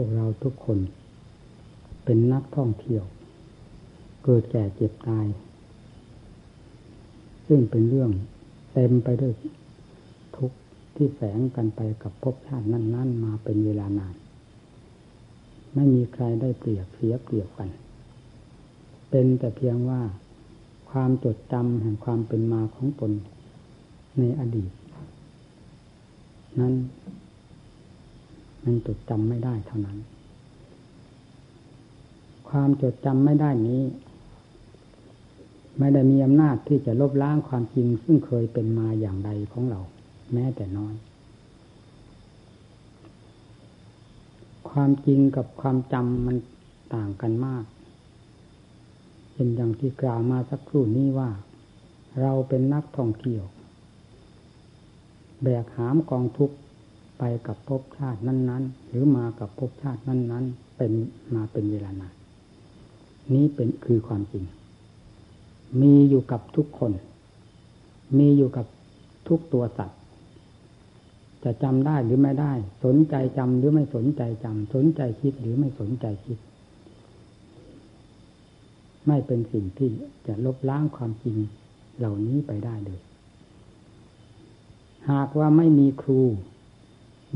วกเราทุกคน เป็นนักท่องเที่ยว เกิดแก่เจ็บตาย ซึ่งเป็นเรื่องเต็มไปด้วยทุกข์ที่แฝงกันไปกับภพชาตินั้น ๆ มาเป็นเวลานาน ไม่มีใครได้เปรียบเสียเปรียบกัน เป็นแต่เพียงว่าความจดจำแห่งความเป็นมาของตนในอดีต นั้นันจดจำไม่ได้เท่านั้น ความจดจำไม่ได้นี้ ไม่ได้มีอำนาจที่จะลบล้างความจริงซึ่งเคยเป็นมาอย่างใดของเรา แม้แต่น้อย ความจริงกับความจำมันต่างกันมาก เป็นอย่างที่กล่าวมาสักครู่นี้ว่า เราเป็นนักท่องเที่ยว แบกหามกองทุกข์ ไปกับภพชาตินั้น ๆ หรือมากับภพชาตินั้น ๆ เป็นมาเป็นเวลานานนี้เป็นคือความจริง มีอยู่กับทุกคน มีอยู่กับทุกตัวสัตว์ จะจำได้หรือไม่ได้ สนใจจำหรือไม่สนใจจำสนใจคิดหรือไม่สนใจคิด ไม่เป็นสิ่งที่จะลบล้างความจริงเหล่านี้ไปได้เลย หากว่าไม่มีครู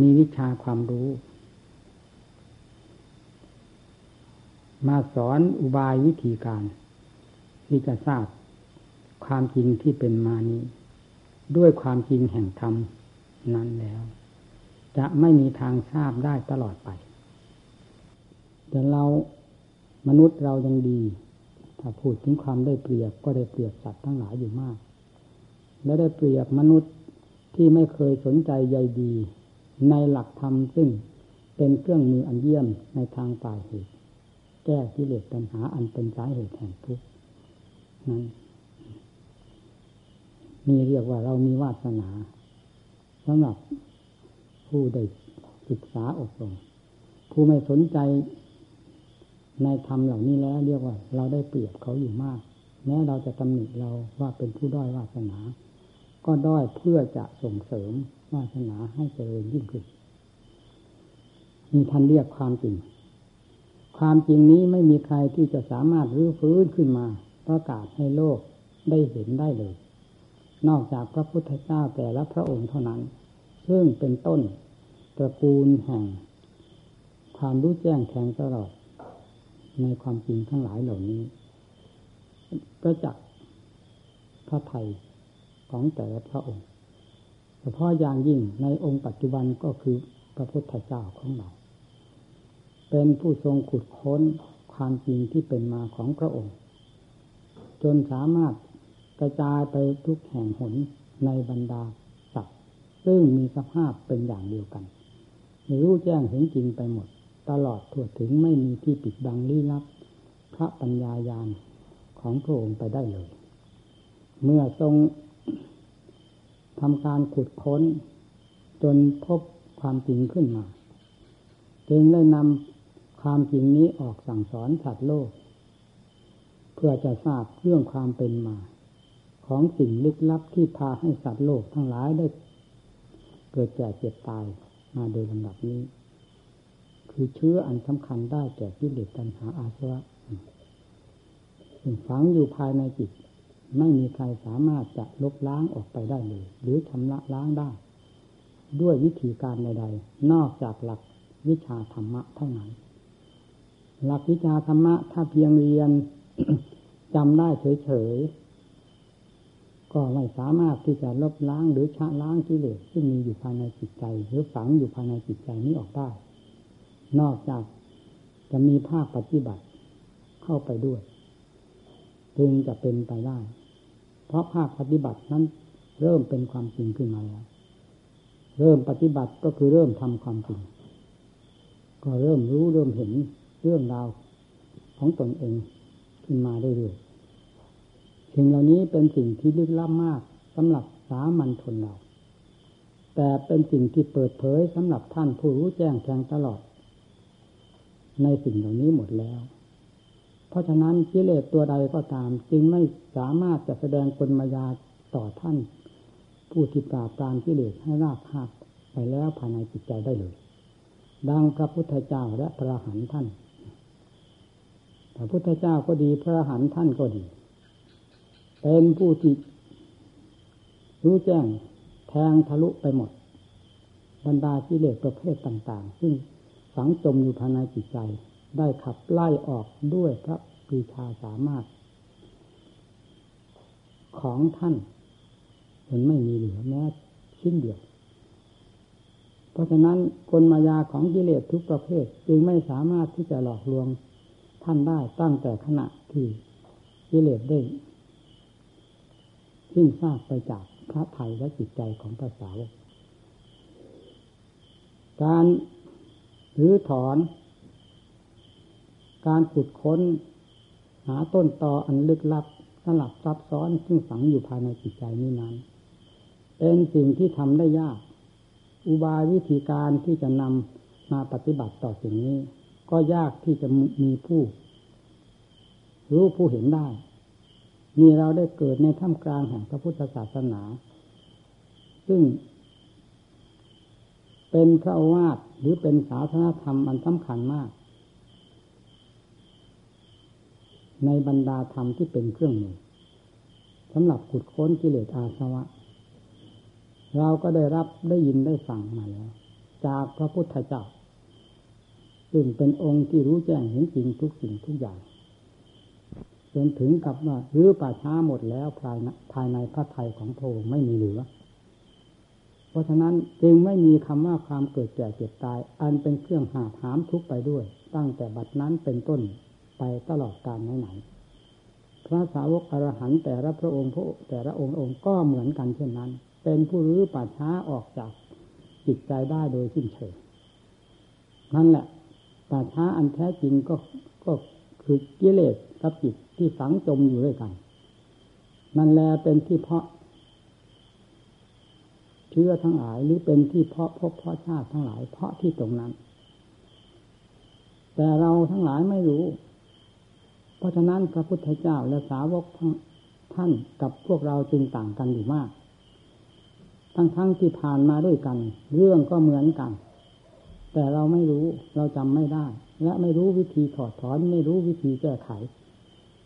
มีวิชาความรู้ มาสอนอุบายวิธีการ ที่จะทราบความจริงที่เป็นมานี้ ด้วยความจริงแห่งธรรมนั้นแล้ว จะไม่มีทางทราบได้ตลอดไป แต่เรามนุษย์เรายังดี ถ้าพูดถึงความได้เปรียบก็ได้เปรียบสัตว์ทั้งหลายอยู่มาก และได้เปรียบมนุษย์ที่ไม่เคยสนใจใยดี ในหลักธรรมซึ่งเป็นเครื่องมืออันเยี่ยมในทางป่าเหตุ แก้กิเลสปัญหาอันเป็นสาเหตุแห่งทุกข์นั้นมีเรียกว่าเรามีวาสนาสำหรับผู้ได้ศึกษาอบรมผู้ไม่สนใจในธรรมเหล่านี้แล้ว เรียกว่า เราได้เปรียบเขาอยู่มาก แม้เราจะตำหนิเราว่าเป็นผู้ด้อยวาสนา ก็ด้อยเพื่อจะส่งเสริม วาสนาให้เจริญยิ่งขึ้นมีท่านเรียกความจริง ความจริงนี้ไม่มีใครที่จะสามารถรื้อฟื้นขึ้นมาประกาศให้โลกได้เห็นได้เลย นอกจากพระพุทธเจ้าแต่ละพระองค์เท่านั้น ซึ่งเป็นต้นตระกูลแห่ง ความรู้แจ้งแทงตลอด ในความจริงทั้งหลายเหล่านี้ประจักษ์พระไทยของแต่ละพระองค์ เฉพาะอย่างยิ่งในองค์ปัจจุบันก็คือพระพุทธเจ้าของเรา เป็นผู้ทรงขุดค้นความจริงที่เป็นมาของพระองค์ จนสามารถกระจายไปทุกแห่งหนในบรรดาสัตว์ซึ่งมีสภาพเป็นอย่างเดียวกัน รู้แจ้งเห็นจริงไปหมด ตลอดทั่วถึงไม่มีที่ปิดบังลี้ลับ พระปัญญายาณของพระองค์ไปได้เลย เมื่อทรง ทำการขุดค้น จนพบความจริงขึ้นมา จึงได้นำความจริงนี้ออกสั่งสอนสัตว์โลก เพื่อจะทราบเรื่องความเป็นมา ของสิ่งลึกลับที่พาให้สัตว์โลกทั้งหลายได้ เกิดแก่เจ็บตายมาโดยลำดับนี้ คือเชื้ออันสำคัญได้แก่กิเลสตัณหาอาสวะฝังอยู่ภายในจิต ไม่มีใครสามารถจะลบล้างออกไปได้เลย หรือชำระล้างได้ ด้วยวิธีการใดๆ นอกจากหลักวิชาธรรมะเท่านั้น หลักวิชาธรรมะถ้าเพียงเรียนจำได้เฉยๆ ก็ไม่สามารถที่จะลบล้างหรือชะล้างกิเลสที่มีอยู่ภายในจิตใจ หรือฝังอยู่ภายในจิตใจนี้ออกได้ นอกจากจะมีภาคปฏิบัติเข้าไปด้วย จึงจะเป็นไปได้ เพราะภาคปฏิบัตินั้น เริ่มเป็นความจริงขึ้นมาแล้ว เริ่มปฏิบัติก็คือเริ่มทำความจริง ก็เริ่มรู้เริ่มเห็นเรื่องราวของตนเองขึ้นมาเรื่อยๆสิ่งเหล่านี้เป็นสิ่งที่ลึกล้ำมากสำหรับสามัญชนเรา แต่เป็นสิ่งที่เปิดเผยสำหรับท่านผู้รู้แจ้งแทงตลอด ในสิ่งเหล่านี้หมดแล้ว เพราะฉะนั้นกิเลสตัวใดก็ตาม จึงไม่สามารถจะแสดงกลมายาต่อท่าน ผู้ที่ปราบปรามกิเลสให้ราบคาบไปแล้วภายในจิตใจได้เลย ดังพระพุทธเจ้าและพระหันท่าน พระพุทธเจ้าก็ดีพระหันท่านก็ดี เป็นผู้ที่รู้แจ้งแทงทะลุไปหมด บรรดากิเลสประเภทต่าง ๆ ซึ่งฝังจมอยู่ภายในจิตใจ ได้ขับไล่ออกด้วยพระปีชาสามารถ ของท่านมันไม่มีเหลือแม้ชิ้นเดียว เพราะฉะนั้นกลมายาของกิเลสทุกประเภท จึงไม่สามารถที่จะหลอกลวงท่านได้ตั้งแต่ขณะที่กิเลสได้สิ้นซากไปจากพระไทยและจิตใจของภาษาวกการหรือถอน การขุดค้น หาต้นตออันลึกลับสลับซับซ้อนซึ่งฝังอยู่ภายในจิตใจนี้นั้น เป็นสิ่งที่ทำได้ยาก อุบายวิธีการที่จะนำมาปฏิบัติต่อสิ่งนี้ ก็ยากที่จะมีผู้รู้ผู้เห็นได้มีเราได้เกิดในท่ามกลางแห่งพระพุทธศาสนา ซึ่ง เป็นพระวาทหรือเป็นศาสนธรรมอันสำคัญมาก ในบรรดาธรรมที่เป็นเครื่องมือสำหรับขุดค้นกิเลสอาสวะ เราก็ได้รับได้ยินได้ฟังมาแล้ว จากพระพุทธเจ้าซึ่งเป็นองค์ที่รู้แจ้งเห็นจริงทุกสิ่งทุกอย่างจนถึงกับว่ารื้อป่าช้าหมดแล้วภายในภายในพระไทยของพระองค์ไม่มีเหลือ เพราะฉะนั้นจึงไม่มีคำว่าความเกิดแก่เจ็บตาย อันเป็นเครื่องหาถามทุกไปด้วย ตั้งแต่บัดนั้นเป็นต้น ไปตลอดกาลไหนๆพระสาวกอรหันแต่ละพระองค์พระแต่ละองค์องค์ก็เหมือนกันเช่นนั้น เป็นผู้รื้อป่าช้าออกจากจิตใจได้โดยสิ้นเชิงนั่นแหละป่าช้าอันแท้จริงก็ก็คือกิเลสกับจิตที่ฝังจมอยู่ด้วยกัน นั่นแลเป็นที่เพาะเชื้อทั้งหลายหรือเป็นที่เพาะพบเพาะชาติทั้งหลายเพาะที่ตรงนั้น แต่เราทั้งหลายไม่รู้ เพราะฉะนั้นพระพุทธเจ้าและสาวกท่านกับพวกเราจึงต่างกันอยู่มาก ทั้งๆทที่ผ่านมาด้วยกัน เรื่องก็เหมือนกัน แต่เราไม่รู้เราจำไม่ได้ และไม่รู้วิธีถอดถอนไม่รู้วิธีแก้ไข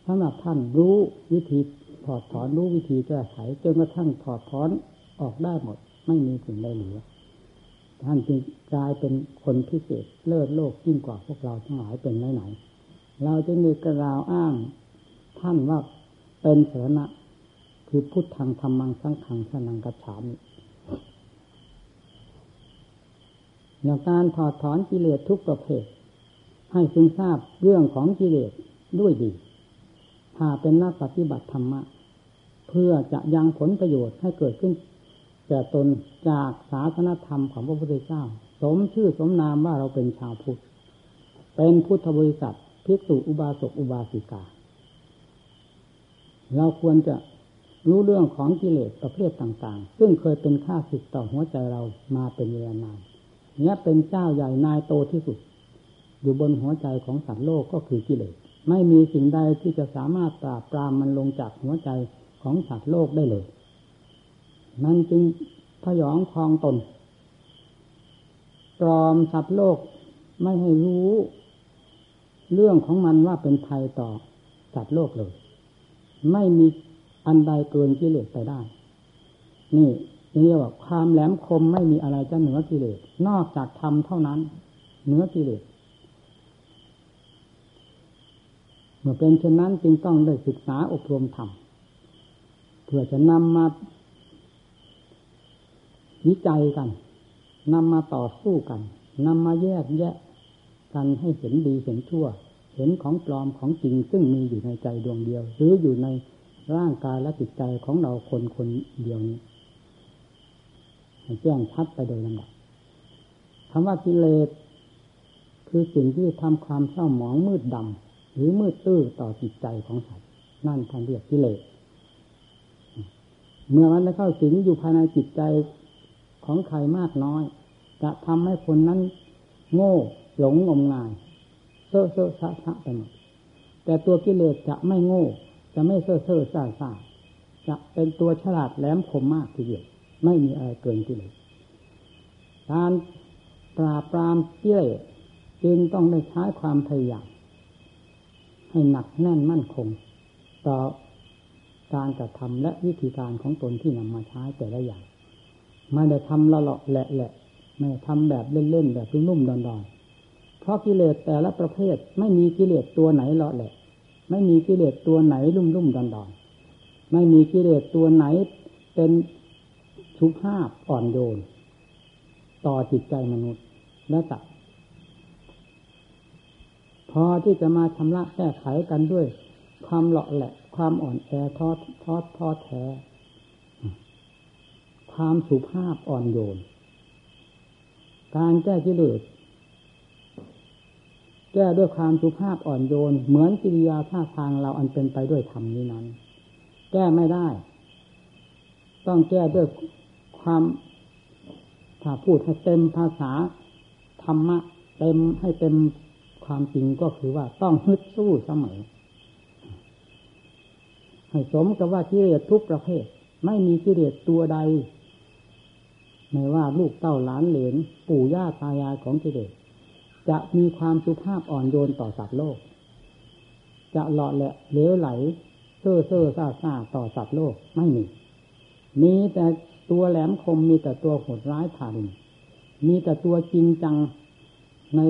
สำหรับท่านรู้วิธีถอดถอนรู้วิธีแก้ไขจนกระทั่งถอดถอนออกได้หมด ไม่มีสิ่งใดเหลือท่านจึงกลายเป็นคนพิเศษเลิศโลกยิ่งกว่าพวกเราทั้งหลายเป็นไหนๆ เราจะมีกระราวอ้าง ท่านว่าเป็นสาระคือพุทธังธรรมังสังขังสนังกัจฉามิอย่างการถอดถอนกิเลสทุกประเภท ให้ซึงทราบเรื่องของกิเลสด้วยดีถ้าเป็นนักปฏิบัติธรรมะ เพื่อจะยังผลประโยชน์ให้เกิดขึ้นแก่ตนจากศาสนธรรมของพระพุทธเจ้า สมชื่อสมนามว่าเราเป็นชาวพุทธ เป็นพุทธบริษัท ภิกษุอุบาสกอุบาสิกา เราควรจะรู้เรื่องของกิเลสประเภทต่างๆ ซึ่งเคยเป็นข้าศึกต่อหัวใจเรามาเป็นเวลานานเนี้ยเป็นเจ้าใหญ่นายโตที่สุด อยู่บนหัวใจของสัตว์โลกก็คือกิเลส ไม่มีสิ่งใดที่จะสามารถปราบปรามมันลงจากหัวใจของสัตว์โลกได้เลยนั่นจึงพยองคลองตนปลอมสัตว์โลกไม่ให้รู้ เรื่องของมันว่าเป็นภัยต่อสัตว์โลกเลย ไม่มีอันใดเกินกิเลสไปได้ นี่เรียกว่าความแหลมคมไม่มีอะไรจะเหนือกิเลสนอกจากธรรมเท่านั้น เหนือกิเลสเมื่อเป็นเช่นนั้นจึงต้องได้ศึกษาอบรมธรรมเพื่อจะนำมาวิจัยกันนำมาต่อสู้กันนำมาแยกแยะ กันให้เห็นดีเห็นชั่ว เห็นของปลอมของจริงซึ่งมีอยู่ในใจดวงเดียว หรืออยู่ในร่างกายและจิตใจของเราคนคนเดียวนี้แจ้งชัดไปโดยลำดับคำว่ากิเลสคือสิ่งที่ทำความเศร้าหมองมืดดำหรือมืดตื้อต่อจิตใจของสัตว์นั่นท่านเรียกกิเลสเมื่อมันได้เข้าสิงอยู่ภายในจิตใจของใครมากน้อย จะทำให้คนนั้นโง่ หลงงมงายเซ่อเซ่อซะซะไปหมดแต่ตัวกิเลสจะไม่โง่ จะไม่เซ่อเซ่อซ่าซ่าจะเป็นตัวฉลาดแหลมคมมากทีเดียวไม่มีอะไรเกินกิเลสการปราบปรามเกี้ยจึงต้องได้ใช้ความพยายามให้หนักแน่นมั่นคง ต่อการกระทำและวิธีการของตนที่นำมาใช้แต่ละอย่างไม่ได้ทำละเลาะแหละแหละไม่ทำแบบเล่นๆแบบนุ่มๆดอนๆ เพราะกิเลสแต่ละประเภทไม่มีกิเลสตัวไหนเลาะแหละ ไม่มีกิเลสตัวไหนลุ่มๆดอนๆไม่มีกิเลสตัวไหนเป็นชุภาพอ่อนโยน ต่อจิตใจมนุษย์และสัตว์พอที่จะมาชำระแก้ไขกันด้วย ความเลาะแหละ ความอ่อนแอทอดทอดทอดแท้ ความสุภาพอ่อนโยน การแก้กิเลส แก้ด้วยความสุภาพอ่อนโยน เหมือนกิริยาท่าทางเราอันเป็นไปด้วยธรรมนี้นั้น แก้ไม่ได้ ต้องแก้ด้วยความถ้าพูดให้เต็มภาษาธรรมะเต็มให้เต็มความจริงก็คือว่าต้องฮึดสู้เสมอให้สมกับว่ากิเลสทุกประเภท ไม่มีกิเลสตัวใด ไม่ว่าลูกเต้าหลานเหลนปู่ย่าตายายของกิเลส จะมีความสุภาพอ่อนโยนต่อสัตว์โลก จะหล่อแหละเหลวไหลเซ่อเซ่อซาซาต่อสัตว์โลกไม่มีมีแต่ตัวแหลมคมมีแต่ตัวโหดร้ายทารุณมีแต่ตัวจริงจังใน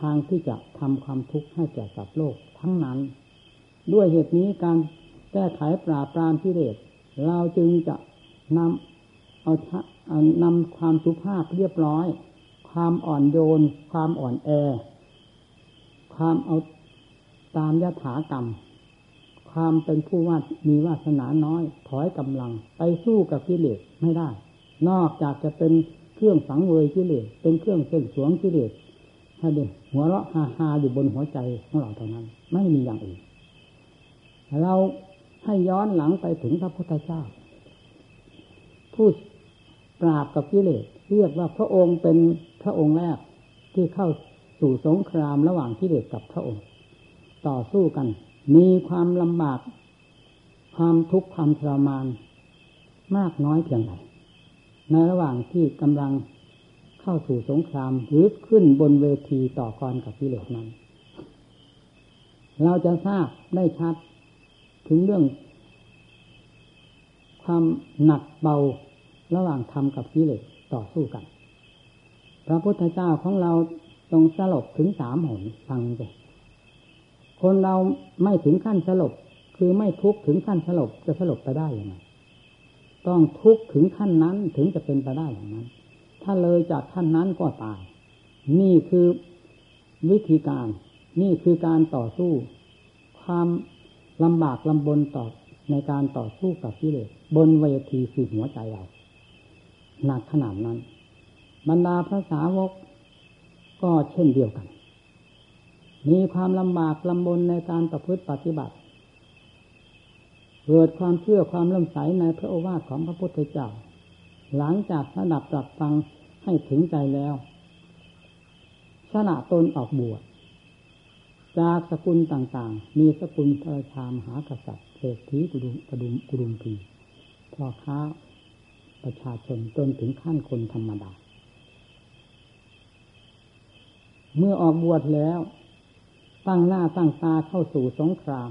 ทางที่จะทำความทุกข์ให้แก่สัตว์โลกทั้งนั้น ด้วยเหตุนี้การแก้ไขปราบปรามพิเรศเราจึงจะนำเอาเอานำความสุภาพเรียบร้อย ความอ่อนโยน ความอ่อนแอ ความเอาตามยถากรรม ความเป็นผู้ว่ามีวาสนาน้อยถอยกำลัง ไปสู้กับกิเลสไม่ได้ นอกจากจะเป็นเครื่องสังเวยกิเลสเป็นเครื่องเส้นสวงกิเลสให้ด็หัวเราะฮาฮาอยู่บนหัวใจของเราเท่านั้น ไม่มีอย่างอื่นเราให้ย้อนหลังไปถึงพระพุทธเจ้า ผู้ปราบกับกิเลสเรียกว่าพระองค์เป็น ระองค์แรกที่เข้าสู่สงครามระหว่างกิเลสกับพระองค์ ต่อสู้กัน มีความลำบาก ความทุกข์ความทรมาน มากน้อยเพียงไรในระหว่างที่กำลังเข้าสู่สงครามหรือขึ้นบนเวทีต่อกรกับกิเลสนั้น เราจะทราบได้ชัดถึงเรื่อง ความหนักเบาระหว่างธรรมกับกิเลสต่อสู้กัน พระพุทธเจ้าของเราตรงสลบถึงสามหนฟังไปคนเราไม่ถึงขั้นสลบคือไม่ทุกข์ถึงขั้นสลบจะสลบไปได้ยังไงต้องทุกข์ถึงขั้นนั้นถึงจะเป็นไปได้อย่างนั้น ถ้าเลยจากท่านนั้นก็ตาย นี่คือวิธีการ นี่คือการต่อสู้ ความลำบากลำบนต่อในการต่อสู้กับกิเลสบนเวทีคือหัวใจเราหนักขนาดนั้น บรรดาพระสาวกก็เช่นเดียวกัน มีความลำบากลำบนในการประพฤติปฏิบัติ เกิดความเชื่อความเลื่อมใสในพระโอวาทของพระพุทธเจ้า หลังจากสดับตรัสฟังให้ถึงใจแล้วสละตนออกบวชจากสกุลต่างๆ มีสกุลพระราชามหากษัตริย์เศรษฐีกุดุมกุดุมกุดุมพีพ่อค้าประชาชนจนถึงขั้นคนธรรมดา เมื่อออกบวชแล้ว ตั้งหน้าตั้งตาเข้าสู่สงคราม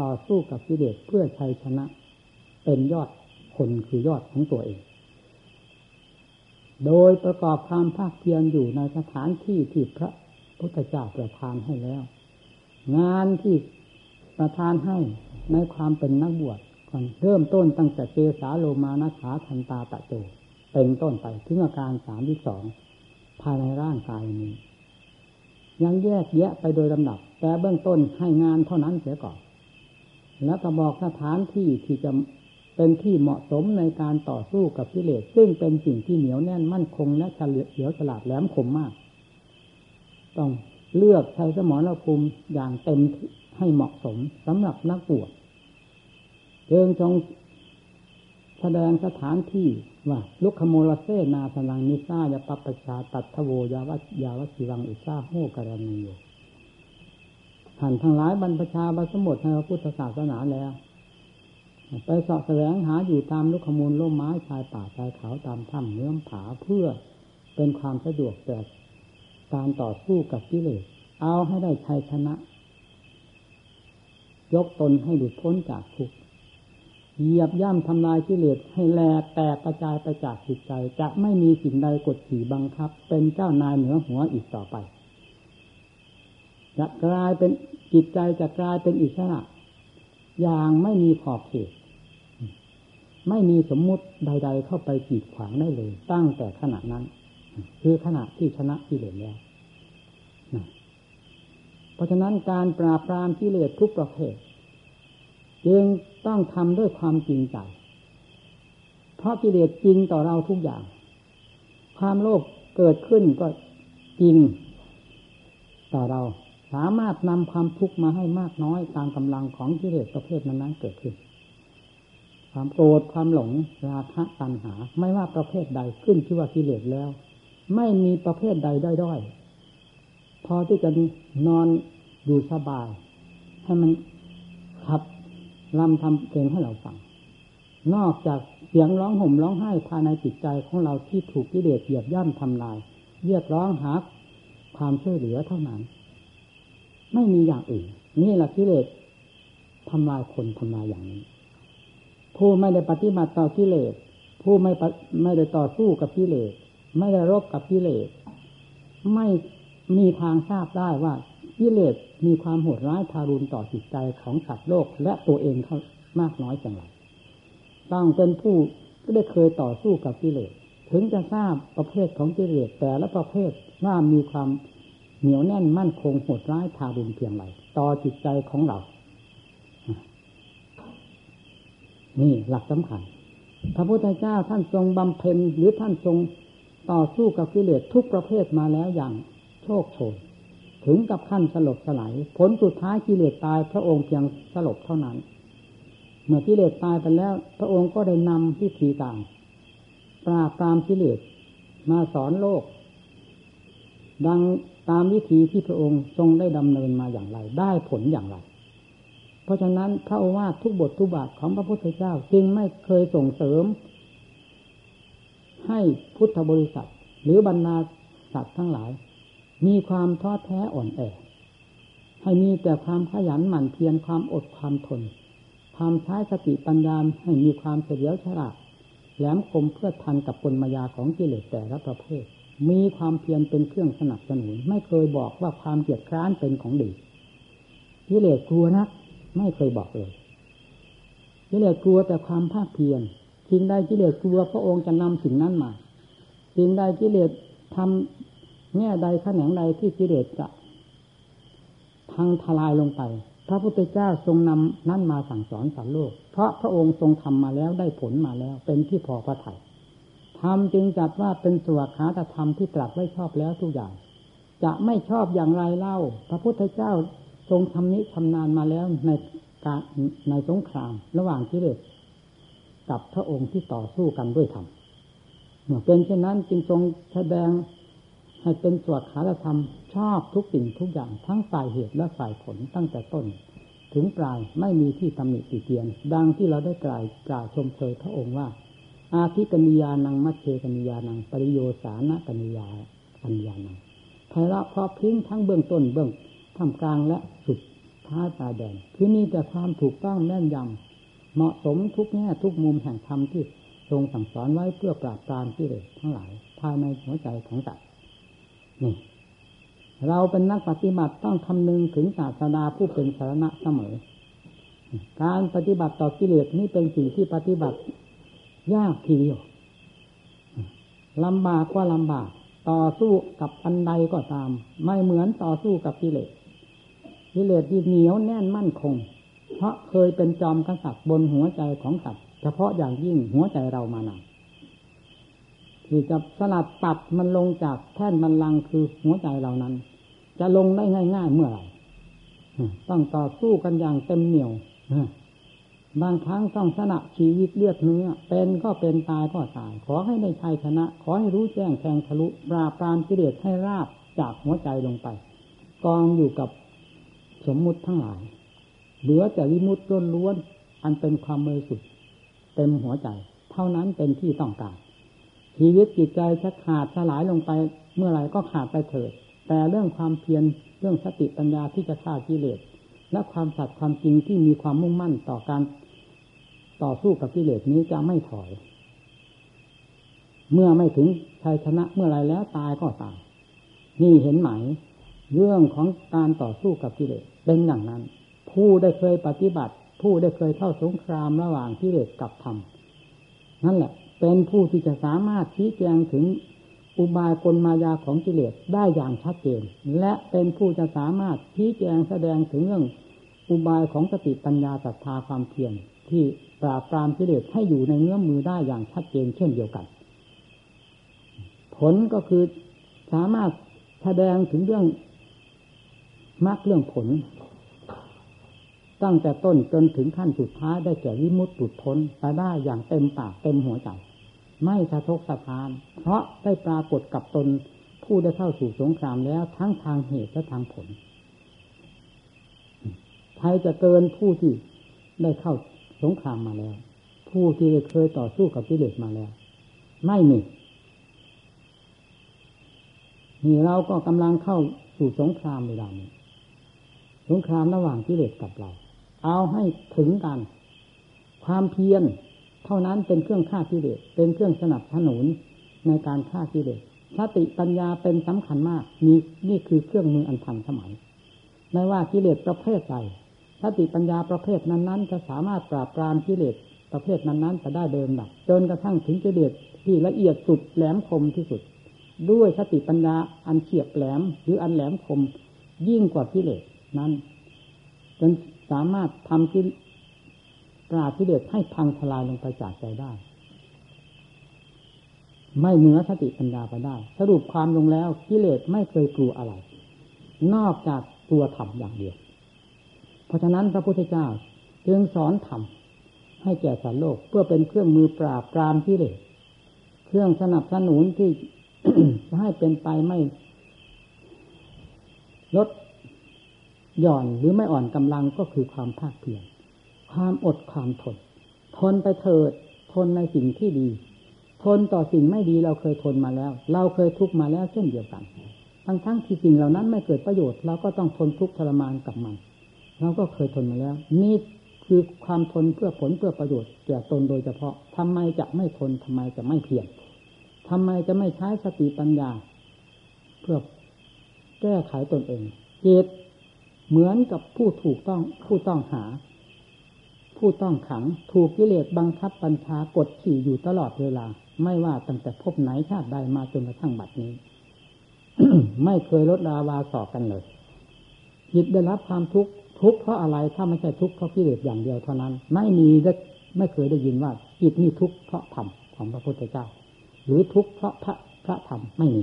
ต่อสู้กับกิเลสเพื่อชัยชนะ เป็นยอดคนคือยอดของตัวเอง โดยประกอบความภาคเพียรอยู่ในสถานที่ที่พระพุทธเจ้าประทานให้แล้ว งานที่ประทานให้ในความเป็นนักบวชก่อนเริ่มต้นตั้งแต่เจสาโลมานาขาทันตาตะโจเป็นต้นไปถึงอาการสามที่สองภายในร่างกายนี้ ยังแยกแยะไปโดยลำดับ แต่เบื้องต้นให้งานเท่านั้นเสียก่อน แล้วก็บอกสถานที่ที่จะเป็นที่เหมาะสมในการต่อสู้กับกิเลสซึ่งเป็นสิ่งที่เหนียวแน่นมั่นคงและเฉลียวเฉียวฉลาดแหลมคมมาก ต้องเลือกใช้สมรภูมิอย่างเต็มให้เหมาะสมสำหรับนักบวชเจิงจง แสดงสถานที่ว่าลุกขโมลเซนาสลังนิซายาปปชาตัทโวยาวัยาวสิวังอิซาโหกรณีโยท่านทั้งหลายบรรพชาบรสมบทในพระพุทธศาสนาแล้ว ไปสาะแสวงหาอยู่ตามลูกขมูลร่มไม้ชายป่าชายเขาตามถ้ำเนื้อผาเพื่อเป็นความสะดวกแต่การต่อสู้กับกิเลสเอาให้ได้ชัยชนะ ยกตนให้หลุดพ้นจากทุกข์ เหยียบย่ำทำลายกิเลสให้แหลกแตกกระจายไปจากจิตใจ จะไม่มีสิ่งใดกดขี่บังคับ เป็นเจ้านายเหนือหัวอีกต่อไป จะกลายเป็นจิตใจจะกลายเป็นอิสระอย่างไม่มีขอบเขต ไม่มีสมมุติใด ๆ เข้าไปกีดขวางได้เลย ตั้งแต่ขณะนั้น คือขณะที่ชนะกิเลสแล้วเพราะฉะนั้นการปราบปรามกิเลสทุกประเภท จึงต้องทำด้วยความจริงใจ เพราะกิเลสจริงต่อเราทุกอย่าง ความโลภเกิดขึ้นก็จริงต่อเราสามารถนำความทุกข์มาให้มากน้อยตามกำลังของกิเลสประเภทนั้นๆเกิดขึ้น ความโกรธความหลงราคะตัณหา ไม่ว่าประเภทใดขึ้นที่ว่ากิเลสแล้ว ไม่มีประเภทใดด้อยๆพอที่จะนอนอยู่สบายให้มันขับ ลำทำเพลงให้เราฟัง นอกจากเสียงร้องห่มร้องไห้ภายในจิตใจของเราที่ถูกกิเลสเหยียบย่ำทำลายเรียกร้องหาความช่วยเหลือเท่านั้น ไม่มีอย่างอื่น นี่แหละกิเลสทำลายคนทำลายอย่างนี้ ผู้ไม่ได้ปฏิบัติต่อกิเลสผู้ไม่ไม่ได้ต่อสู้กับกิเลสไม่ได้รบกับกิเลสไม่มีทางทราบได้ว่า กิเลสมีความโหดร้ายทารุณต่อจิตใจของสัตว์โลกและตัวเองเขามากน้อยจังไรต้องเป็นผู้ก็ได้เคยต่อสู้กับกิเลสถึงจะทราบประเภทของกิเลสแต่ละประเภทว่ามีความเหนียวแน่นมั่นคงโหดร้ายทารุณเพียงไรต่อจิตใจของเรา นี่หลักสำคัญ พระพุทธเจ้าท่านทรงบำเพ็ญหรือท่านทรงต่อสู้กับกิเลสทุกประเภทมาแล้วอย่างโชคโชน ถึงกับขั้นสลบสลายผลสุดท้ายกิเลสตาย พระองค์เพียงสลบเท่านั้น เมื่อกิเลสตายไปแล้ว พระองค์ก็ได้นำวิธีต่างปราบตามกิเลสมาสอนโลก ดังตามวิธีที่พระองค์ทรงได้ดำเนินมาอย่างไร ได้ผลอย่างไร เพราะฉะนั้นพระโอวาททุกบททุกบาทของพระพุทธเจ้าจึงไม่เคยส่งเสริม ให้พุทธบริษัทหรือบรรดาสัตว์ทั้งหลาย มีความท้อแท้อ่อนแอ ให้มีแต่ความขยันหมั่นเพียรความอดความทน ความใช้สติปัญญาให้มีความเฉลียวฉลาดแหลมคมเพื่อทันกับปนมายาของกิเลสแต่ละประเภท มีความเพียรเป็นเครื่องสนับสนุน ไม่เคยบอกว่าความเกียดคร้านเป็นของดีกิเลสกลัวนัก ไม่เคยบอกเลยกิเลสกลัวแต่ความภาคเพียรสิ่งใดกิเลสกลัวพระองค์จะนำสิ่งนั้นมาสิ่งใดกิเลสทำ แง่ใดแขนงใดที่กิเลสจะพังทลายลงไป พระพุทธเจ้าทรงนำนั่นมาสั่งสอนสัตว์โลก เพราะพระองค์ทรงทำมาแล้วได้ผลมาแล้ว เป็นที่พอพระทัยธรรมจึงจัดว่าเป็นสวขาตธรรมที่ตรัสไว้ชอบแล้วทุกอย่าง จะไม่ชอบอย่างไรเล่า พระพุทธเจ้าทรงทำนี้ทำนานมาแล้วในการในสงคราม ระหว่างกิเลสกับพระองค์ที่ต่อสู้กันด้วยธรรมเมื่อเป็นเช่นนั้นจึงทรงแสดง ให้เป็นสวดขาธรรมชอบทุกสิ่งทุกอย่างทั้งฝ่ายเหตุและฝ่ายผลตั้งแต่ต้น ถึงปลายไม่มีที่ตำหนิติเตียน ดังที่เราได้กล่าวกล่าวชมเชยพระองค์ว่า อาทิกนิยานังมัชเชกนิยานังปริโยสานะกนิยากัญญานังไพเราะพอพิ้งทั้งเบื้องต้นเบื้องท่ามกลางและสุดท้ายตาแดนที่นี่แต่ความถูกต้องแน่นยำเหมาะสมทุกแง่ทุกมุมแห่งธรรมที่ทรงสั่งสอนไว้เพื่อปราบปรามที่เลสทั้งหลายภายในหัวใจของสัตว นี่เราเป็นนักปฏิบัติต้องคำนึงถึงศาสดาผู้เป็นสาระเสมอ การปฏิบัติต่อกิเลสนี่เป็นสิ่งที่ปฏิบัติยากทีเดียวลำบากกว่าลำบาก ต่อสู้กับอันใดก็ตาม ไม่เหมือนต่อสู้กับกิเลสกิเลสที่เหนียวแน่นมั่นคง เพราะเคยเป็นจอมกษัตริย์บนหัวใจของสัตว์เฉพาะอย่างยิ่งหัวใจเรามานาน ที่จะสลัดตัดมันลงจากแท่นบันลังคือหัวใจเรานั้น จะลงได้ง่าย ๆ เมื่อไหร่ต้องต่อสู้กันอย่างเต็มเหนี่ยวบางครั้งต้องสละชีวิตเลือดเนื้อ เป็นก็เป็นตายก็ตาย ขอให้ได้ชัยชนะ ขอให้รู้แจ้งแทงทะลุปราปรามกิเลสให้ราบจากหัวใจลงไป กองอยู่กับสมมุติทั้งหลาย เหลือแต่วิมุตต้นล้วนอันเป็นความเมยสุดเต็มหัวใจ เท่านั้นเป็นที่ต้องการ ชีวิตจิตใจจะขาดสลายลงไปเมื่อไหร่ก็ขาดไปเถิด แต่เรื่องความเพียรเรื่องสติปัญญาที่จะฆ่ากิเลสและความสัตย์ความจริงที่มีความมุ่งมั่นต่อการต่อสู้กับกิเลสนี้จะไม่ถอย เมื่อไม่ถึงชัยชนะเมื่อไรแล้วตายก็ตายนี่เห็นไหม เรื่องของการต่อสู้กับกิเลสเป็นอย่างนั้น ผู้ได้เคยปฏิบัติ ผู้ได้เคยเข้าสงครามระหว่างกิเลสกับธรรมนั่นแหละ เป็นผู้ที่จะสามารถชี้แจงถึงอุบายกลมายาของกิเลสได้อย่างชัดเจน และเป็นผู้จะสามารถชี้แจงแสดงถึงเรื่องอุบายของสติปัญญาศรัทธาความเพียรที่ปราบปรามกิเลสให้อยู่ในเนื้อมือได้อย่างชัดเจนเช่นเดียวกัน ผลก็คือสามารถแสดงถึงเรื่องมรรคเรื่องผล ตั้งแต่ต้นจนถึงขั้นสุดท้ายได้แก่วิมุตติพ้นไปได้อย่างเต็มปากเต็มหัวใจ ไม่สะทกสะทาน เพราะได้ปรากฏกับตนผู้ได้เข้าสู่สงครามแล้วทั้งทางเหตุและทางผลใครจะเกินผู้ที่ได้เข้าสงครามมาแล้ว ผู้ที่เคยต่อสู้กับกิเลสมาแล้ว ไม่มีนี่เราก็กำลังเข้าสู่สงครามเวลานี้สงครามระหว่างกิเลสกับเรา เอาให้ถึงกัน ความเพียร เท่านั้นเป็นเครื่องฆ่ากิเลสเป็นเครื่องสนับสนุนในการฆ่ากิเลสสติปัญญาเป็นสำคัญมากมีนี่คือเครื่องมืออันทันสมัย ไม่ว่ากิเลสประเภทใดสติปัญญาประเภทนั้นๆ จะสามารถปราบปรามกิเลสประเภทนั้นๆจะได้เดิมดับจนกระทั่งถึงกิเลสที่ละเอียดสุดแหลมคมที่สุด ด้วยสติปัญญาอันเฉียบแหลมหรืออันแหลมคมยิ่งกว่ากิเลสนั้น จนสามารถทำกิ ราบกิเลสให้พังทลายลงไปจากใจได้ ไม่เหนือสติปัญญาไปได้ สรุปความลงแล้วกิเลสไม่เคยกลัวอะไร นอกจากตัวธรรมอย่างเดียว เพราะฉะนั้นพระพุทธเจ้าจึงสอนธรรมให้แก่สารโลกเพื่อเป็นเครื่องมือปราบปรามที่เลสเครื่องสนับสนุนที่ให้เป็นไปไม่ลดหย่อนหรือไม่อ่อนกำลังก็คือความภาคเพียร ความอดความทน ทนไปเถิด ทนในสิ่งที่ดี ทนต่อสิ่งไม่ดีเราเคยทนมาแล้ว เราเคยทุกมาแล้วเช่นเดียวกัน ทั้งทั้งที่สิ่งเหล่านั้นไม่เกิดประโยชน์เราก็ต้องทนทุกข์ทรมานกับมัน เราก็เคยทนมาแล้ว นี่คือความทนเพื่อผลเพื่อประโยชน์แก่ตนโดยเฉพาะทำไมจะไม่ทนทำไมจะไม่เพียรทำไมจะไม่ใช้สติปัญญา เพื่อแก้ไขตนเองเจตเหมือนกับผู้ถูกต้องผู้ต้องหา ผู้ต้องขัง ถูกกิเลสบังคับบัญชากดขี่อยู่ตลอดเวลา ไม่ว่าตั้งแต่พบไหนชาติใดมาจนกระทั่งบัดนี้ ไม่เคยลดลาวาสอบกันเลยจิตได้รับความทุกข์ทุกข์เพราะอะไรถ้าไม่ใช่ทุกข์เพราะกิเลสอย่างเดียวเท่านั้น ไม่มีได้ไม่เคยได้ยินว่าจิตนี่ทุกข์เพราะธรรมของพระพุทธเจ้า หรือทุกข์เพราะพระพระธรรมไม่มี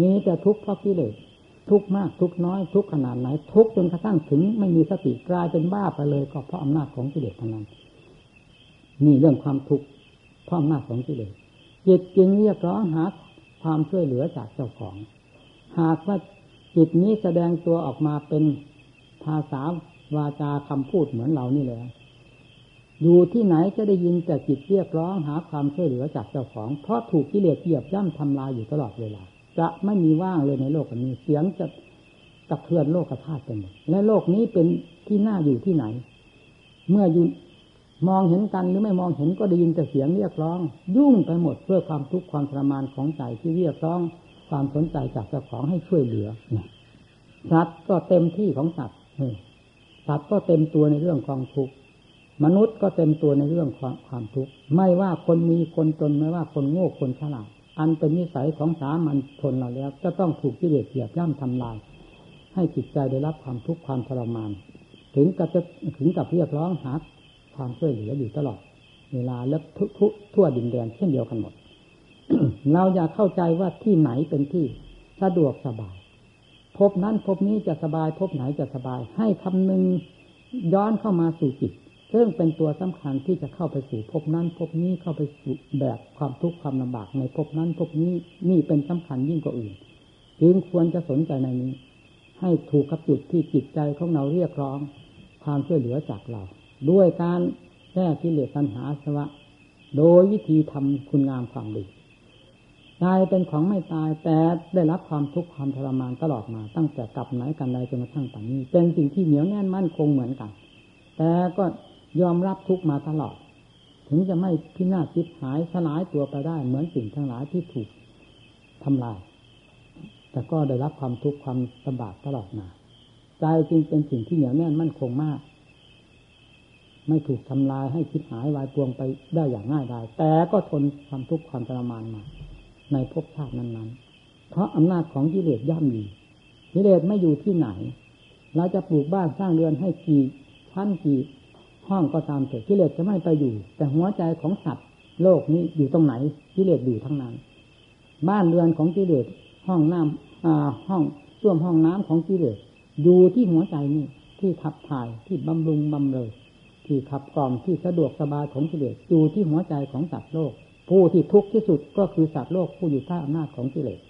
มีแต่ทุกข์เพราะกิเลส ทุกมากทุกน้อย ทุกขนาดไหน ทุกจนกระทั่งถึงไม่มีสติกลายเป็นบ้าไปเลย ก็เพราะอำนาจของกิเลสเท่านั้นนี่เรื่องความทุกข์เพราะอำนาจของกิเลสจิตจึงเรียกร้องหาความช่วยเหลือจากเจ้าของ หากว่าจิตนี้แสดงตัวออกมาเป็นภาษาวาจาคำพูดเหมือนเรานี่แหละอยู่ที่ไหนจะได้ยินแต่จิตเรียกร้องหาความช่วยเหลือจากเจ้าของ เพราะถูกกิเลสเหยียบย่ำทำลายอยู่ตลอดเวลา จะไม่มีว่างเลยในโลกนี้ เสียงจะกระเทือนโลกธาตุไปหมดและโลกนี้เป็นที่น่าอยู่ที่ไหน เมื่ออยู่มองเห็นกันหรือไม่มองเห็นก็ได้ยินแต่เสียงเรียกร้อง ยุ่งไปหมดเพื่อความทุกข์ความทรมานของใจที่เรียกร้อง ความสนใจจากเจ้าของให้ช่วยเหลือสัตว์ก็เต็มที่ของสัตว์สัตว์ก็เต็มตัวในเรื่องความทุกข์มนุษย์ก็เต็มตัวในเรื่องความความทุกข์ไม่ว่าคนมีคนจนไม่ว่าคนโง่คนฉลาด อันเป็นนิสัยของสามัญชนเราแล้ว จะต้องถูกกิเลสเหยียบย่ำทำลาย ให้จิตใจได้รับความทุกข์ความทรมาน ถึงกับจะถึงกับเรียกร้องหาความช่วยเหลืออยู่ตลอด เวลาและทุกทั่วดินแดนเช่นเดียวกันหมด เราอยากเข้าใจว่าที่ไหนเป็นที่สะดวกสบาย พบนั้นพบนี้จะสบาย พบไหนจะสบาย ให้คำนึงย้อนเข้ามาสู่จิต ซึ่งเป็นตัวสำคัญที่จะเข้าไปสู่พบนั้นพบนี้เข้าไปสู่แบบความทุกข์ความลำบากในพบนั้นพบนี้นี่เป็นสำคัญยิ่งกว่าอื่น จึงควรจะสนใจในนี้ ให้ถูกกับจุดที่จิตใจของเราเรียกร้อง ความช่วยเหลือจากเรา ด้วยการแก้กิเลสตัณหาสวะ โดยวิธีทำคุณงามความดีใจเป็นของไม่ตายแต่ได้รับความทุกข์ความทรมานตลอดมา ตั้งแต่กลับไหนกันใดจนกระทั่งปัจจุบันเป็นสิ่งที่เหนียวแน่นมั่นคงเหมือนกัน แต่ก็ ยอมรับทุกมาตลอด ถึงจะไม่พินาศจิตหายสลายตัวไปได้ เหมือนสิ่งทั้งหลายที่ถูกทำลาย แต่ก็ได้รับความทุกข์ความลำบากตลอดมาใจจึงเป็นสิ่งที่เหนียวแน่นมั่นคงมาก ไม่ถูกทำลายให้คิดหายวายปวงไปได้อย่างง่ายดายแต่ก็ทนความทุกข์ความทรมานมา ในภพชาตินั้นๆ เพราะอำนาจของกิเลสย่ำยีกิเลสไม่อยู่ที่ไหน เราจะปลูกบ้านสร้างเรือนให้กี่ชั้นกี่ ห้องก็ตามเถิดกิเลสจะไม่ไปอยู่ แต่หัวใจของสัตว์โลกนี้อยู่ตรงไหนกิเลสอยู่ทั้งนั้น บ้านเรือนของกิเลสห้องน้ำห้องส้วมห้องน้ำของกิเลสอยู่ที่หัวใจนี่ที่ขับถ่ายที่บำรุงบำเรอที่ขับกล่อมที่สะดวกสบายของกิเลสอยู่ที่หัวใจของสัตว์โลก ผู้ที่ทุกข์ที่สุดก็คือสัตว์โลกผู้อยู่ใต้อำนาจของกิเลส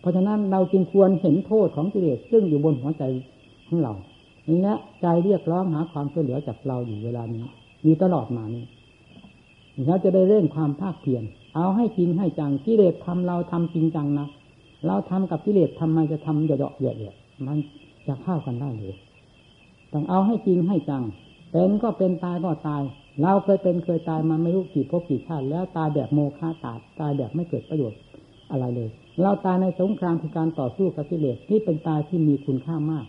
เพราะฉะนั้นเราจึงควรเห็นโทษของกิเลสซึ่งอยู่บนหัวใจของเรา และใจเรียกร้องหาความช่วยเหลือจากเราอยู่เวลานี้อยู่ตลอดมานี้เราจะได้เร่งความภาคเพียรเอาให้จริงให้จังกิเลสทำเราทำจริงจังนะเราทำกับกิเลสทำไมจะทำเหยาะเหยาะมันจะเข้ากันได้หรือต้องเอาให้จริงให้จัง เป็นก็เป็นตายก็ตาย เราเคยเป็นเคยตายมาไม่รู้กี่พบกี่ชาติแล้วตายแบบโมฆะตายตายแบบไม่เกิดประโยชน์อะไรเลย เราตายในสงครามคือการต่อสู้กับกิเลสที่เป็นตายที่มีคุณค่ามาก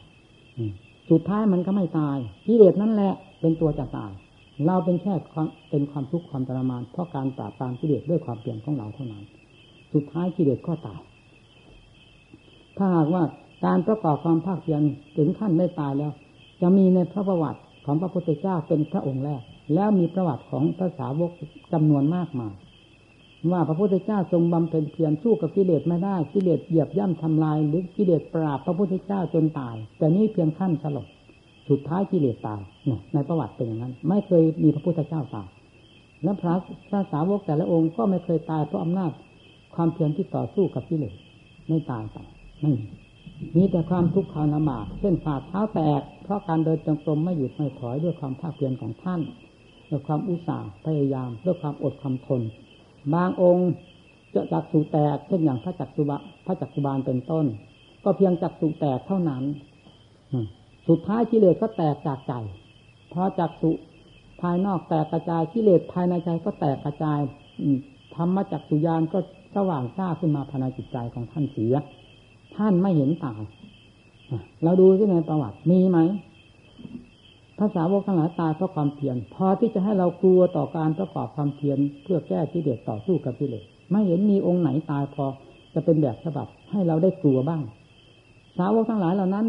สุดท้ายมันก็ไม่ตายกิเลสนั่นแหละเป็นตัวจะตาย เราเป็นแค่เป็นความทุกข์ความทรมาน เพราะการปราบปรามกิเลสด้วยความเปลี่ยนของเราเท่านั้น สุดท้ายกิเลสก็ตาย ถ้าหากว่าการประกอบความภาคเพียรถึงขั้นได้ตายแล้ว จะมีในพระประวัติของพระพุทธเจ้าเป็นพระองค์แรก แล้วมีประวัติของพระสาวกจำนวนมากมาย ว่าพระพุทธเจ้าทรงบำเพ็ญเพียรสู้กับกิเลสไม่ได้กิเลสเหยียบย่ำทำลาย หรือกิเลสปราบพระพุทธเจ้าจนตาย แต่นี่เพียงขั้นสลบสุดท้ายกิเลสตายในประวัติเป็นอย่างนั้น ไม่เคยมีพระพุทธเจ้าตายและพระพระสาวกแต่ละองค์ก็ไม่เคยตายเพราะอำนาจความเพียรที่ต่อสู้กับกิเลสไม่ตายไปไม่มีแต่ความทุกข์ความลำบากเช่นฝ่าเท้าแตก เพราะการเดินจงกรมไม่หยุดไม่ถอยด้วยความภาคเพียรของท่านด้วยความอุตสาห์พยายามด้วยความอดความทน บางองค์จะจักสุแตกเช่นอย่างพระจักสุบะพระจักสุบาลเป็นต้น ก็เพียงจักสุแตกเท่านั้นสุดท้ายกิเลสก็แตกจากใจพอจักสุภายนอกแตกกระจายกิเลสภายในใจก็แตกกระจายธรรมจักสุยานก็สว่างจ้าขึ้นมาภายในจิตใจของท่านเสีย ท่านไม่เห็นตายเราดูที่ในประวัติมีไหม ภาษาวกทั้งหลายตายเพราะความเพียรพอที่จะให้เรากลัวต่อการประกอบความเพียรเพื่อแก้กิเลสต่อสู้กับกิเลสไม่เห็นมีองค์ไหนตายพอจะเป็นแบบฉบับให้เราได้กลัวบ้าง สาวกทั้งหลายเหล่านั้น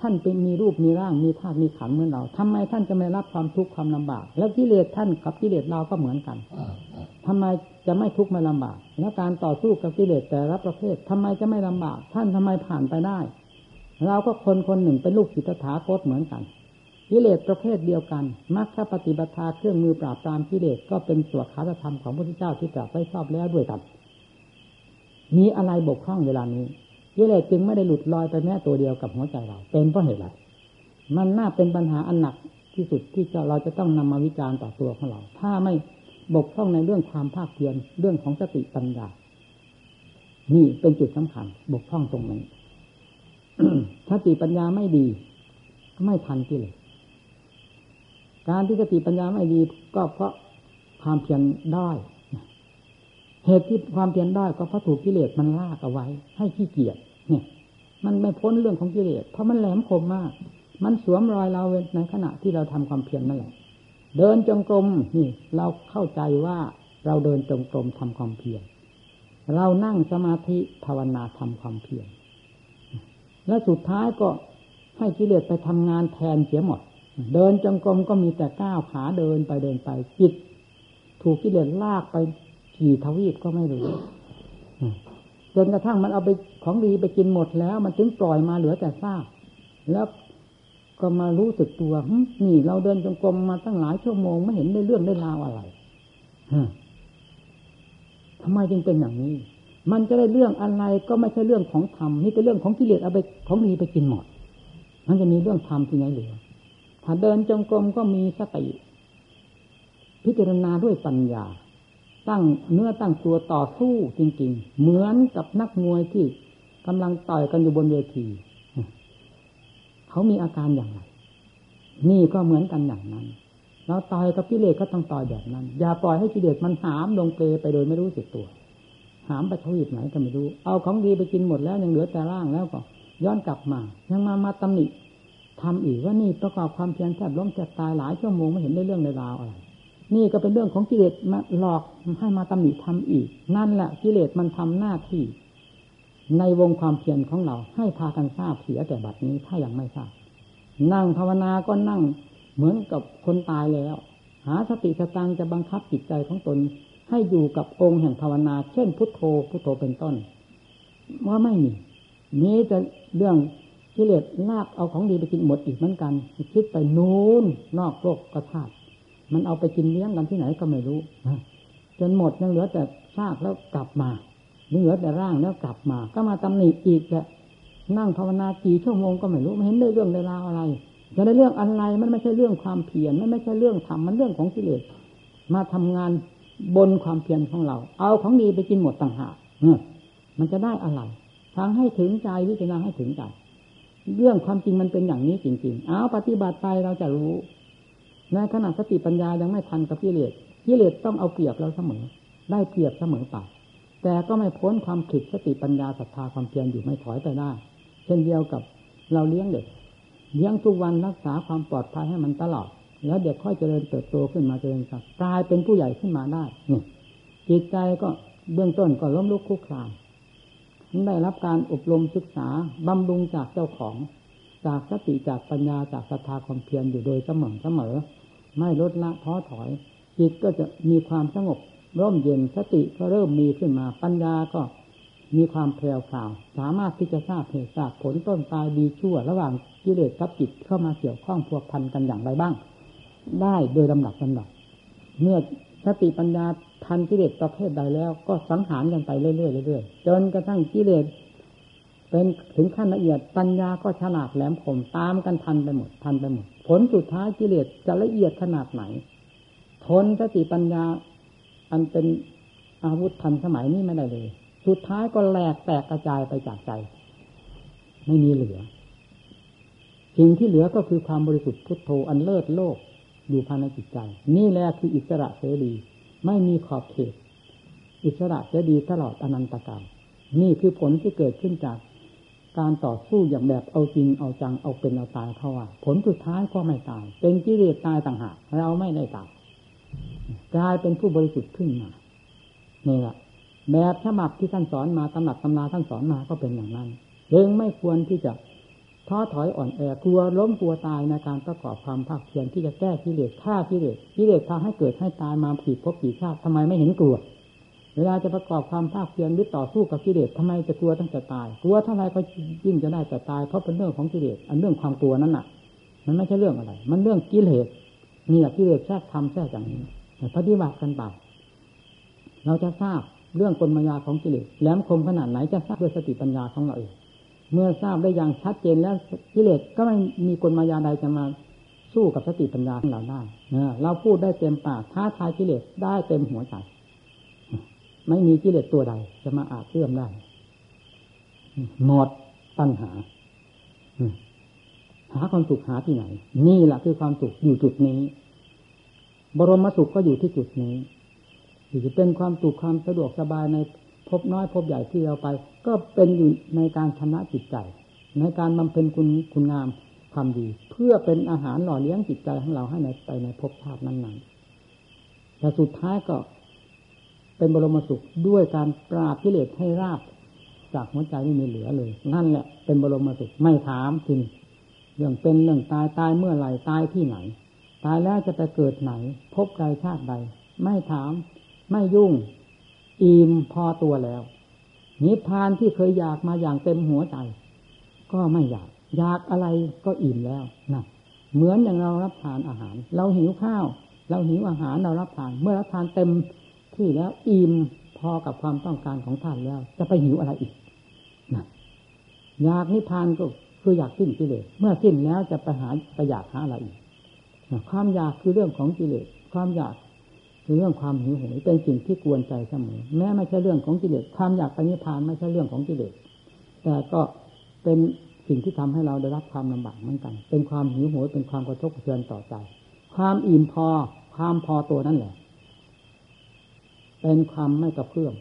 ท่านเป็นมีรูปมีร่างมีธาตุมีขันเหมือนเราทำไมท่านจะไม่รับความทุกข์ความลำบาก แล้วกิเลสท่านกับกิเลสเราก็เหมือนกันทำไมจะไม่ทุกข์ไม่ลำบาก แล้วการต่อสู้กับกิเลสแต่ละประเภททำไมจะไม่ลำบาก ท่านทำไมผ่านไปได้ เราก็คนคนหนึ่งเป็นลูกศิษย์ถาคตเหมือนกัน กิเลสประเภทเดียวกันมรรคปฏิบัติเครื่องมือปราบปรามกิเลสก็เป็นส่วขาธรรมของพระพุทธเจ้าที่ตรัสไว้ชอบแล้วด้วยกัน มีอะไรบกพร่องเวลานี้กิเลสจึงไม่ได้หลุดลอยไปแม้ตัวเดียวกับหัวใจเรา เป็นเพราะเหตุอะไรมันน่าเป็นปัญหาอันหนักที่สุดที่เราจะต้องนำมาวิจารณ์ต่อตัวของเรา ถ้าไม่บกพร่องในเรื่องความภาคเพียรเรื่องของสติปัญญา นี่เป็นจุดสำคัญ บกพร่องตรงนี้สติปัญญาไม่ดี ไม่ทันกิเลส การที่สติปัญญาไม่ดีก็เพราะความเพียรได้เหตุที่ความเพียรได้ก็เพราะถูกกิเลสมันลากเอาไว้ ให้ขี้เกียจเนี่ย มันไม่พ้นเรื่องของกิเลสเพราะมันแหลมคมมาก มันสวมรอยเราในขณะที่เราทำความเพียรนั่นแหละเดินจงกรมนี่ เราเข้าใจว่าเราเดินจงกรมทำความเพียรเรานั่งสมาธิภาวนาทำความเพียรและสุดท้ายก็ให้กิเลสไปทำงานแทนเสียหมด เดินจงกรมก็มีแต่ก้าวขาเดินไปเดินไปจิตถูกกิเลสลากไปกี่ทวีปก็ไม่รู้จนกระทั่งมันเอาไปของดีไปกินหมดแล้ว มันถึงปล่อยมาเหลือแต่ซากแล้วก็มารู้สึกตัวนี่เราเดินจงกรมมาตั้งหลายชั่วโมงไม่เห็นได้เรื่องได้ราวอะไรทำไมจึงเป็นอย่างนี้ มันจะได้เรื่องอะไรก็ไม่ใช่เรื่องของธรรมนี่เป็นเรื่องของกิเลสเอาไปของดีไปกินหมด มันจะมีเรื่องธรรมที่ไหนเหลือ ถ้าเดินจงกรมก็มีสติ พิจารณาด้วยปัญญา ตั้งเนื้อตั้งตัวต่อสู้จริง ๆ เหมือนกับนักมวยที่กำลังต่อยกันอยู่บนเวที เขามีอาการอย่างไร นี่ก็เหมือนกันอย่างนั้น เราต่อยกับกิเลสก็ต้องต่อยแบบนั้น อย่าปล่อยให้กิเลสมันหามลงเปลไปโดยไม่รู้สึกตัว หามไปทวีปไหนก็ไม่รู้ เอาของดีไปกินหมดแล้วยังเหลือแต่ร่างแล้วก็ย้อนกลับมา ยังมามาตำหนิ ทำอีกว่านี่ประกอบความเพียรแทบล้มแทบตายหลายชั่วโมงไม่เห็นได้เรื่องในราวอะไรนี่ก็เป็นเรื่องของกิเลสมาหลอกให้มาตำหนิทำอีก นั่นแหละกิเลสมันทำหน้าที่ ในวงความเพียรของเรา ให้พากันทราบเสียแต่บัดนี้ถ้ายังไม่ทราบ นั่งภาวนาก็นั่งเหมือนกับคนตายแล้ว หาสติสตังจะบังคับจิตใจของตน ให้อยู่กับองค์แห่งภาวนา เช่นพุทโธพุทโธเป็นต้นว่าไม่มีนี้จะเรื่อง กิเลสลากเอาของดีไปกินหมดอีกเหมือนกันคิดไปนู้นนอกโลกกระธาตุมันเอาไปกินเลี้ยงกันที่ไหนก็ไม่รู้จนหมดยังเหลือแต่ซากแล้วกลับมาเหลือแต่ร่างแล้วกลับมา ก็มาตำหนิอีกแหละนั่งภาวนากี่ชั่วโมงก็ไม่รู้ไม่เห็นได้เรื่องได้ราวอะไร จะได้เรื่องอะไรมันไม่ใช่เรื่องความเพียรมันไม่ใช่เรื่องธรรมมันเรื่องของกิเลสมาทำงานบนความเพียรของเรา เอาของดีไปกินหมดต่างหากมันจะได้อะไรฟังให้ถึงใจวิจารณาให้ถึงใจ เรื่องความจริงมันเป็นอย่างนี้จริงๆ เอาปฏิบัติไปเราจะรู้ในขณะสติปัญญายังไม่ทันกับกิเลสกิเลสต้องเอาเปรียบเราเสมอ ได้เปรียบเสมอไปแต่ก็ไม่พ้นความผิดสติปัญญาศรัทธาความเพียรอยู่ไม่ถอยไปได้ เช่นเดียวกับเราเลี้ยงเด็ก เลี้ยงทุกวันรักษาความปลอดภัยให้มันตลอด แล้วเด็กค่อยเจริญเติบโตขึ้นมาเจริญกลายเป็นผู้ใหญ่ขึ้นมาได้นี่จิตใจก็เบื้องต้นก็ล้มลุกคุกคลาน ได้รับการอบรมศึกษาบำรุงจากเจ้าของ จากสติจากปัญญาจากศรัทธาความเพียรอยู่โดยเสมอเสมอ ไม่ลดละท้อถอย จิตก็จะมีความสงบร่มเย็นสติก็เริ่มมีขึ้นมาปัญญาก็มีความแผ่วพราว สามารถที่จะทราบเหตุทราบผลต้นตายดีชั่ว ระหว่างกิเลสกับจิตเข้ามาเกี่ยวข้องพัวพันกันอย่างไรบ้าง ได้โดยลำดับลำดับเมื่อสติปัญญา ทันกิเลสประเภทใดแล้ว ก็สังหารกันไปเรื่อยๆเรื่อยๆจนกระทั่งกิเลสเป็นถึงขั้นละเอียดปัญญาก็ฉลาดแหลมคมตามกันทันไปหมดทันไปหมด ผลสุดท้ายกิเลสจะละเอียดขนาดไหน ทนสติปัญญา อันเป็นอาวุธทันสมัยนี้ไม่ได้เลย สุดท้ายก็แหลกแตกกระจายไปจากใจ ไม่มีเหลือสิ่งที่เหลือก็คือความบริสุทธิ์พุทโธอันเลิศโลกอยู่ภายในจิตใจ นี่แหละคืออิสระเสรี ไม่มีขอบเขต อิสระเสรีตลอดอนันตกาลนี่คือผลที่เกิดขึ้นจากการต่อสู้อย่างแบบเอาจริงเอาจังเอาเป็นเอาตายเขาว่า ผลสุดท้ายก็ไม่ตาย เป็นกิเลสตายต่างหากเราไม่ได้ตายกลายเป็นผู้บริสุทธิ์ขึ้นมานี่แหละแบบฉบับที่ท่านสอนมาตำหนักตำราท่านสอนมาก็เป็นอย่างนั้นเองไม่ควรที่จะ ท้อถอยอ่อนแอกลัวล้มกลัวตายในการประกอบความภาคเพียรที่จะแก้กิเลสฆ่ากิเลสกิเลสพาให้เกิดให้ตายมาผีพบผีชาติทำไมไม่เห็นกลัว เวลาจะประกอบความภาคเพียรหรือต่อสู้กับกิเลสทำไมจะกลัวตั้งแต่ตาย กลัวเท่าไรก็ยิ่งจะได้แต่ตายเพราะเป็นเรื่องของกิเลสอันเรื่องความกลัวนั้นน่ะ มันไม่ใช่เรื่องอะไร มันเรื่องกิเลสนี่แหละกิเลสแทรกทำแทรกอย่างนี้ปฏิบัติกันไปเราจะทราบเรื่องกลมายาของกิเลสแหลมคมขนาดไหนจะทราบด้วยสติปัญญาของเราเอง เมื่อทราบได้อย่างชัดเจนแล้วกิเลสก็ไม่มีกลมายาใดจะมาสู้กับสติปัญญาของเราได้เราพูดได้เต็มปากท้าทายกิเลสได้เต็มหัวใจไม่มีกิเลสตัวใด จะมาอาจเชื่อมได้หมดปัญหาหาความสุขหาที่ไหน นี่แหละคือความสุขอยู่จุดนี้ บรมสุขก็อยู่ที่จุดนี้จะเป็นความสุขความสะดวกสบายใน พบน้อยพบใหญ่ที่เราไป ก็เป็นอยู่ในการชนะจิตใจ ในการบำเพ็ญคุณคุณงามความดี เพื่อเป็นอาหารหล่อเลี้ยงจิตใจของเราให้ในไปในภพชาตินั้นๆแต่สุดท้ายก็เป็นบรมสุขด้วยการปราบกิเลสให้ราบ จากหัวใจไม่มีเหลือเลย นั่นแหละเป็นบรมสุขไม่ถามจริงเรื่องเป็นเรื่องตายตายเมื่อไหร่ตายที่ไหน ตายแล้วจะไปเกิดไหน พบใดชาติใด ไม่ถาม ไม่ยุ่ง อิ่มพอตัวแล้ว นิพพานที่เคยอยากมาอย่างเต็มหัวใจ ก็ไม่อยาก อยากอะไรก็อิ่มแล้วนะเหมือนอย่างเรารับทานอาหาร เราหิวข้าว เราหิวอาหารเรารับทาน เมื่อรับทานเต็มที่แล้วอิ่มพอกับความต้องการของท่านแล้ว จะไปหิวอะไรอีกนะอยากนิพพานก็คืออยากสิ้นกิเลสเมื่อสิ้นแล้วจะไปหาไปอยากหาอะไรอีกความอยากคือเรื่องของกิเลสความอยาก เรื่องความหิวโหยเป็นสิ่งที่กวนใจเสมอแม้ไม่ใช่เรื่องของกิเลสความอยากไปนิพพานไม่ใช่เรื่องของกิเลสแต่ก็เป็นสิ่งที่ทำให้เราได้รับความลำบากเหมือนกัน เป็นความหิวโหยเป็นความกระทบกระเทือนต่อใจ ความอิ่มพอ ความพอตัวนั่นแหละ เป็นความไม่กระเพื่อม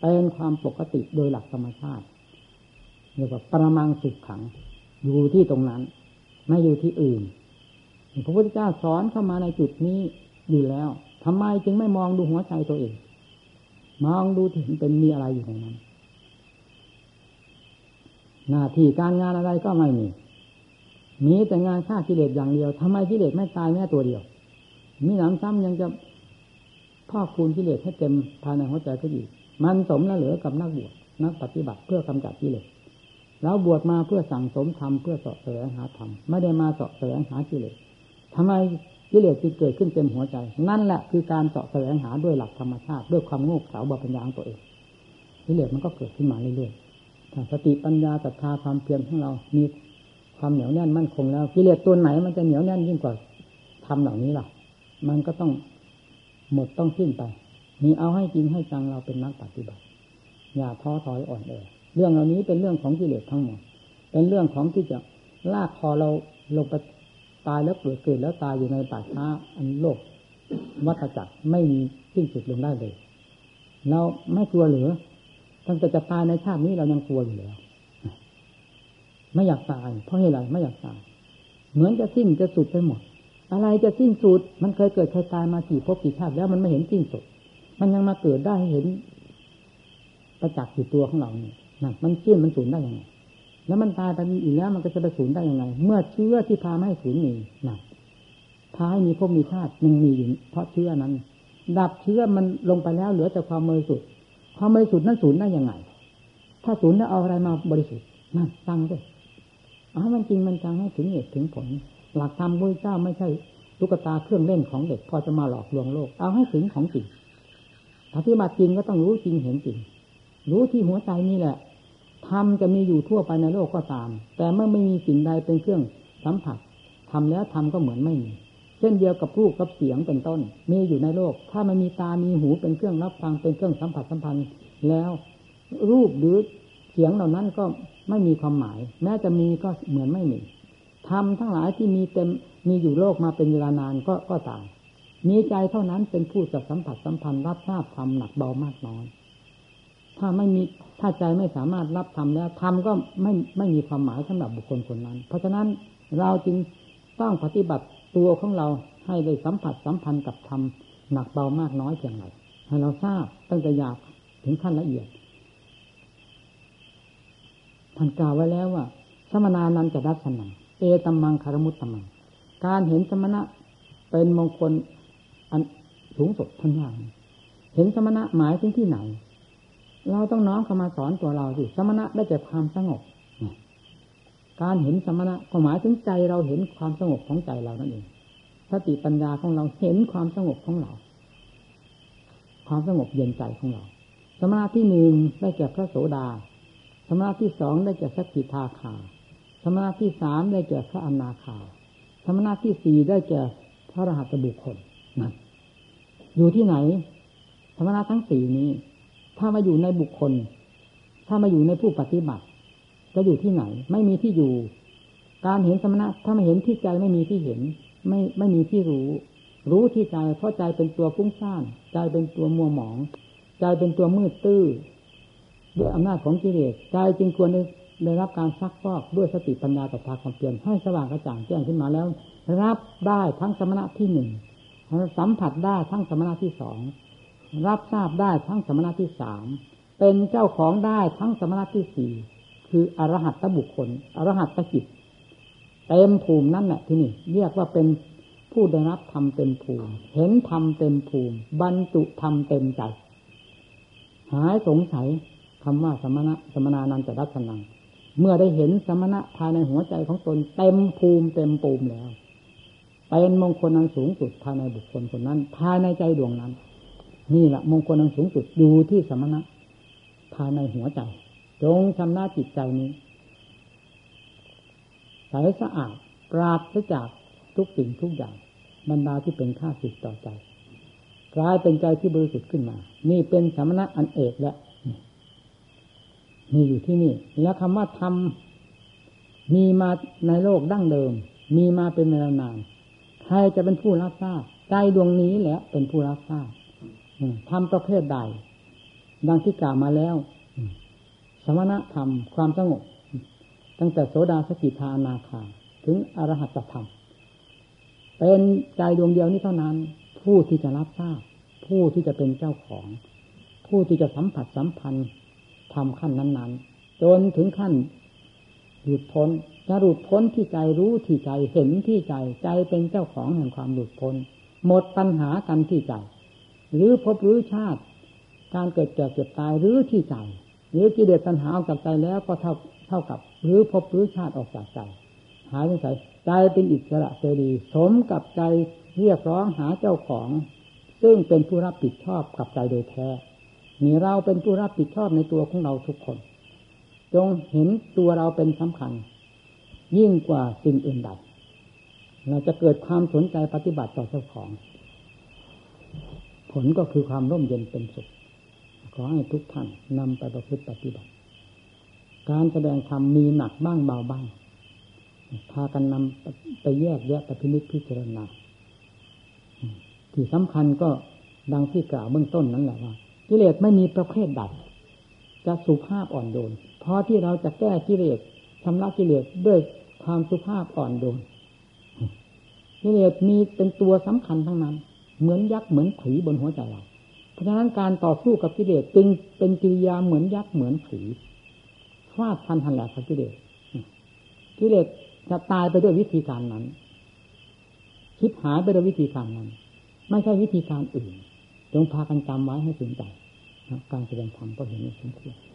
เป็นความปกติโดยหลักธรรมชาติเรียกว่าประมังสุขขัง อยู่ที่ตรงนั้น ไม่อยู่ที่อื่น พระพุทธเจ้าสอนเข้ามาในจุดนี้อยู่แล้ว ทำไมจึงไม่มองดูหัวใจตัวเอง มองดูถึงเป็นมีอะไรอยู่ในนั้น หน้าที่การงานอะไรก็ไม่มี มีแต่งานฆ่ากิเลสอย่างเดียวทำไมกิเลสไม่ตายแม้ตัวเดียว มีหนำซ้ำยังจะพ่อคูณกิเลสให้เต็มภายในหัวใจก็อีก มันสมแล้วเหลือกับนักบวชนักปฏิบัติเพื่อกำจัดกิเลสแล้วบวชมาเพื่อสั่งสมธรรมเพื่อสาะแสวงหาธรรมไม่ได้มาสาะแสวงหากิเลสทำไม กิเลสจึงเกิดขึ้นเต็มหัวใจ นั่นแหละคือการเสาะแสวงหาด้วยหลักธรรมชาติ ด้วยความโง่เขลาบาปัญญาของตัวเองกิเลสมันก็เกิดขึ้นมาเรื่อยๆถ้าสติปัญญาศรัทธาความเพียรของเรา มีความเหนียวแน่นมั่นคงแล้วกิเลสตัวไหนมันจะเหนียวแน่นยิ่งกว่าทำเหล่านี้ล่ะ มันก็ต้องหมดต้องสิ้นไป มีเอาให้จริงให้จังเราเป็นนักปฏิบัติ อย่าท้อถอยอ่อนแอเรื่องเหล่านี้เป็นเรื่องของกิเลสทั้งหมด เป็นเรื่องของที่จะลากคอเราลงไป ตายแล้วเกิดเกิดแล้วตายอยู่ในป่าช้าอันโลกวัฏจักรไม่มีสิ้นสุดลงได้เลยเราไม่กลัวหรือตั้งแต่จะตายในชาตินี้เรายังกลัวอยู่แล้วไม่อยากตายเพราะเหตุไรไม่อยากตาย เหมือนจะสิ้นจะสุดไปหมด อะไรจะสิ้นสุด มันเคยเกิดเคยตายมากี่พบกี่ชาติแล้วมันไม่เห็นสิ้นสุด มันยังมาเกิดได้เห็นประจักษ์อยู่ตัวของเราเนี่ยนั่นมันเชื่อมันสูญได้ยังไง แล้วมันตายไปอีกแล้วมันก็จะไปสูญได้ยังไง เมื่อเชื้อที่พาไม่ให้สูญมีนั่นพาให้มีภพมีชาติยังมีอยู่เพราะเชื้อนั้น ดับเชื้อมันลงไปแล้วเหลือแต่ความบริสุทธิ์ความบริสุทธิ์นั้นสูญได้ยังไง ถ้าสูญแล้วเอาอะไรมาบริสุทธิ์นั่นฟังด้วยเอามันจริงมันจังให้ถึงเหตุถึงผล หลักธรรมพระเจ้าไม่ใช่ตุ๊กตาเครื่องเล่นของเด็กพอจะมาหลอกลวงโลก เอาให้ถึงของจริงปฏิบัติจริงก็ต้องรู้จริงเห็นจริง รู้ที่หัวใจนี่แหละ ธรรมจะมีอยู่ทั่วไปในโลกก็ตาม แต่เมื่อไม่มีสิ่งใดเป็นเครื่องสัมผัสทำแล้วทำก็เหมือนไม่มี เช่นเดียวกับรูปกับเสียงเป็นต้น มีอยู่ในโลก ถ้ามันมีตา มีหูเป็นเครื่องรับฟัง เป็นเครื่องสัมผัสสัมพันธ์แล้ว รูปหรือเสียงเหล่านั้นก็ไม่มีความหมาย แม้จะมีก็เหมือนไม่มีธรรมทั้งหลายที่มีเต็มมีอยู่โลกมาเป็นเวลานานก็ก็ตามมีใจเท่านั้นเป็นผู้จะสัมผัสสัมพันธ์รับทราบธรรมหนักเบามากน้อย ถ้าไม่มีถ้าใจไม่สามารถรับธรรมแล้วธรรมก็ไม่ไม่มีความหมายสำหรับบุคคลคนนั้น เพราะฉะนั้นเราจึงต้องปฏิบัติตัวของเราให้ได้สัมผัสสัมพันธ์กับธรรมหนักเบามากน้อยเพียงไรให้เราทราบตั้งแต่หยาบถึงขั้นละเอียดท่านกล่าวไว้แล้วว่า สมนานันจะดัชนังเอตัมมังคารมุตตมัง การเห็นสมณะเป็นมงคลอันสูงสุดทั้งอย่างเห็นสมณะหมายถึงที่ไหน เราต้องน้อมเข้ามาสอนตัวเราสิสมณะได้จากความสงบการเห็นสมณะก็หมายถึงใจเราเห็นความสงบของใจเรานั่นเองสติปัญญาของเราเห็นความสงบของเรา ความสงบเย็นใจของเรา สมณะที่หนึ่งได้แก่พระโสดา สมณะที่สองได้แก่สกิทาคา สมณะที่สามได้แก่พระอนาคา สมณะที่สี่ได้แก่พระรหัสบุคคลนั่นอยู่ที่ไหนธรรมะทั้งสี่นี้ ถ้ามาอยู่ในบุคคล ถ้ามาอยู่ในผู้ปฏิบัติ จะอยู่ที่ไหน ไม่มีที่อยู่ การเห็นสมณะถ้าไม่เห็นที่ใจไม่มีที่เห็น ไม่ไม่มีที่รู้ รู้ที่ใจเพราะใจเป็นตัวฟุ้งซ่านใจเป็นตัวมัวหมอง ใจเป็นตัวมืดตื้อด้วยอำนาจของกิเลสใจจึงควรได้ได้รับการซักฟอกด้วยสติปัญญากับทาความเปลี่ยนให้สว่างกระจ่างแจ้งขึ้นมาแล้ว รับได้ทั้งสมณะที่หนึ่งสัมผัสได้ทั้งสมณะที่สอง รับทราบได้ทั้งสมณะที่สามเป็นเจ้าของได้ทั้งสมณะที่สี่คืออรหัตตบุคคล อรหัตตจิตเต็มภูมินั่นแหละที่นี่เรียกว่าเป็นผู้ได้รับธรรมเต็มภูมิ เห็นธรรมเต็มภูมิ บรรจุธรรมเต็มใจ หายสงสัยคำว่าสมณะสมนานันจะรัตนัง เมื่อได้เห็นสมณะภายในหัวใจของตนเต็มภูมิเต็มปูมแล้วเป็นมงคลอันสูงสุดภายในบุคคลคนนั้น ภายในใจดวงนั้น นี่แหละมงคลอันสูงสุดอยู่ที่สมณะ ภายในหัวใจ จงชำระจิตใจนี้ใสสะอาดปราศจากทุกสิ่งทุกอย่างบรรดาที่เป็นค่าสิทต่อใจกลายเป็นใจที่บริสุทธิ์ขึ้นมา นี่เป็นสมณะอันเอกแล้วมีอยู่ที่นี่ แล้วคำว่าธรรมมีมาในโลกดั้งเดิม มีมาเป็นเวลานานใครจะเป็นผู้รับทราบใจดวงนี้แหละเป็นผู้รับทราบ ทำประเภทใด ดังที่กล่าวมาแล้ว สมณธรรมความสงบ ตั้งแต่โสดาสกิทานาคา ถึงอรหัตธรรม เป็นใจดวงเดียวนี้เท่านั้น ผู้ที่จะรับทราบ ผู้ที่จะเป็นเจ้าของ ผู้ที่จะสัมผัสสัมพันธ์ทำขั้นนั้น ๆ จนถึงขั้นหลุดพ้นจะหลุดพ้นที่ใจรู้ที่ใจเห็นที่ใจ ใจเป็นเจ้าของแห่งความหลุดพ้น หมดปัญหากันที่ใจ หรือพบหรือชาติ การเกิดแก่เจ็บตายหรือที่ใจหรือกิเลสปัญหาออกจากใจแล้วก็เท่าเท่ากับหรือพบหรือชาติออกจากใจหายไปใจใจเป็นอิสระเสรีสมกับใจเรียกร้องหาเจ้าของ ซึ่งเป็นผู้รับผิดชอบกับใจโดยแท้มีเราเป็นผู้รับผิดชอบในตัวของเราทุกคน จงเห็นตัวเราเป็นสำคัญ ยิ่งกว่าสิ่งอื่นใดเราจะเกิดความสนใจปฏิบัติต่อเจ้าของ ผลก็คือความร่มเย็นเป็นสุข ขอให้ทุกท่านนำไปประพฤติปฏิบัติ การแสดงธรรมมีหนักบ้างเบาบ้าง พากันนำไปแยกแยะปฏินิจพิจารณาที่สำคัญก็ดังที่กล่าวเบื้องต้นนั้นแหละว่ากิเลสไม่มีประเภทใดจะสุภาพอ่อนโยนเพราะที่เราจะแก้กิเลสชำระกิเลสด้วยความสุภาพอ่อนโยนกิเลสมีเป็นตัวสำคัญทั้งนั้น เหมือนยักษ์เหมือนผีบนหัวใจเรา เพราะฉะนั้นการต่อสู้กับกิเลสจึงเป็นกิริยาเหมือนยักษ์เหมือนผีฟาดพันหันแหลกกับกิเลสกิเลสจะตายไปด้วยวิธีการนั้นคิดหายไปด้วยวิธีการนั้น ไม่ใช่วิธีการอื่นจงพากันจำไว้ให้ถึงใจการแสดงธรรมก็เห็นสมควร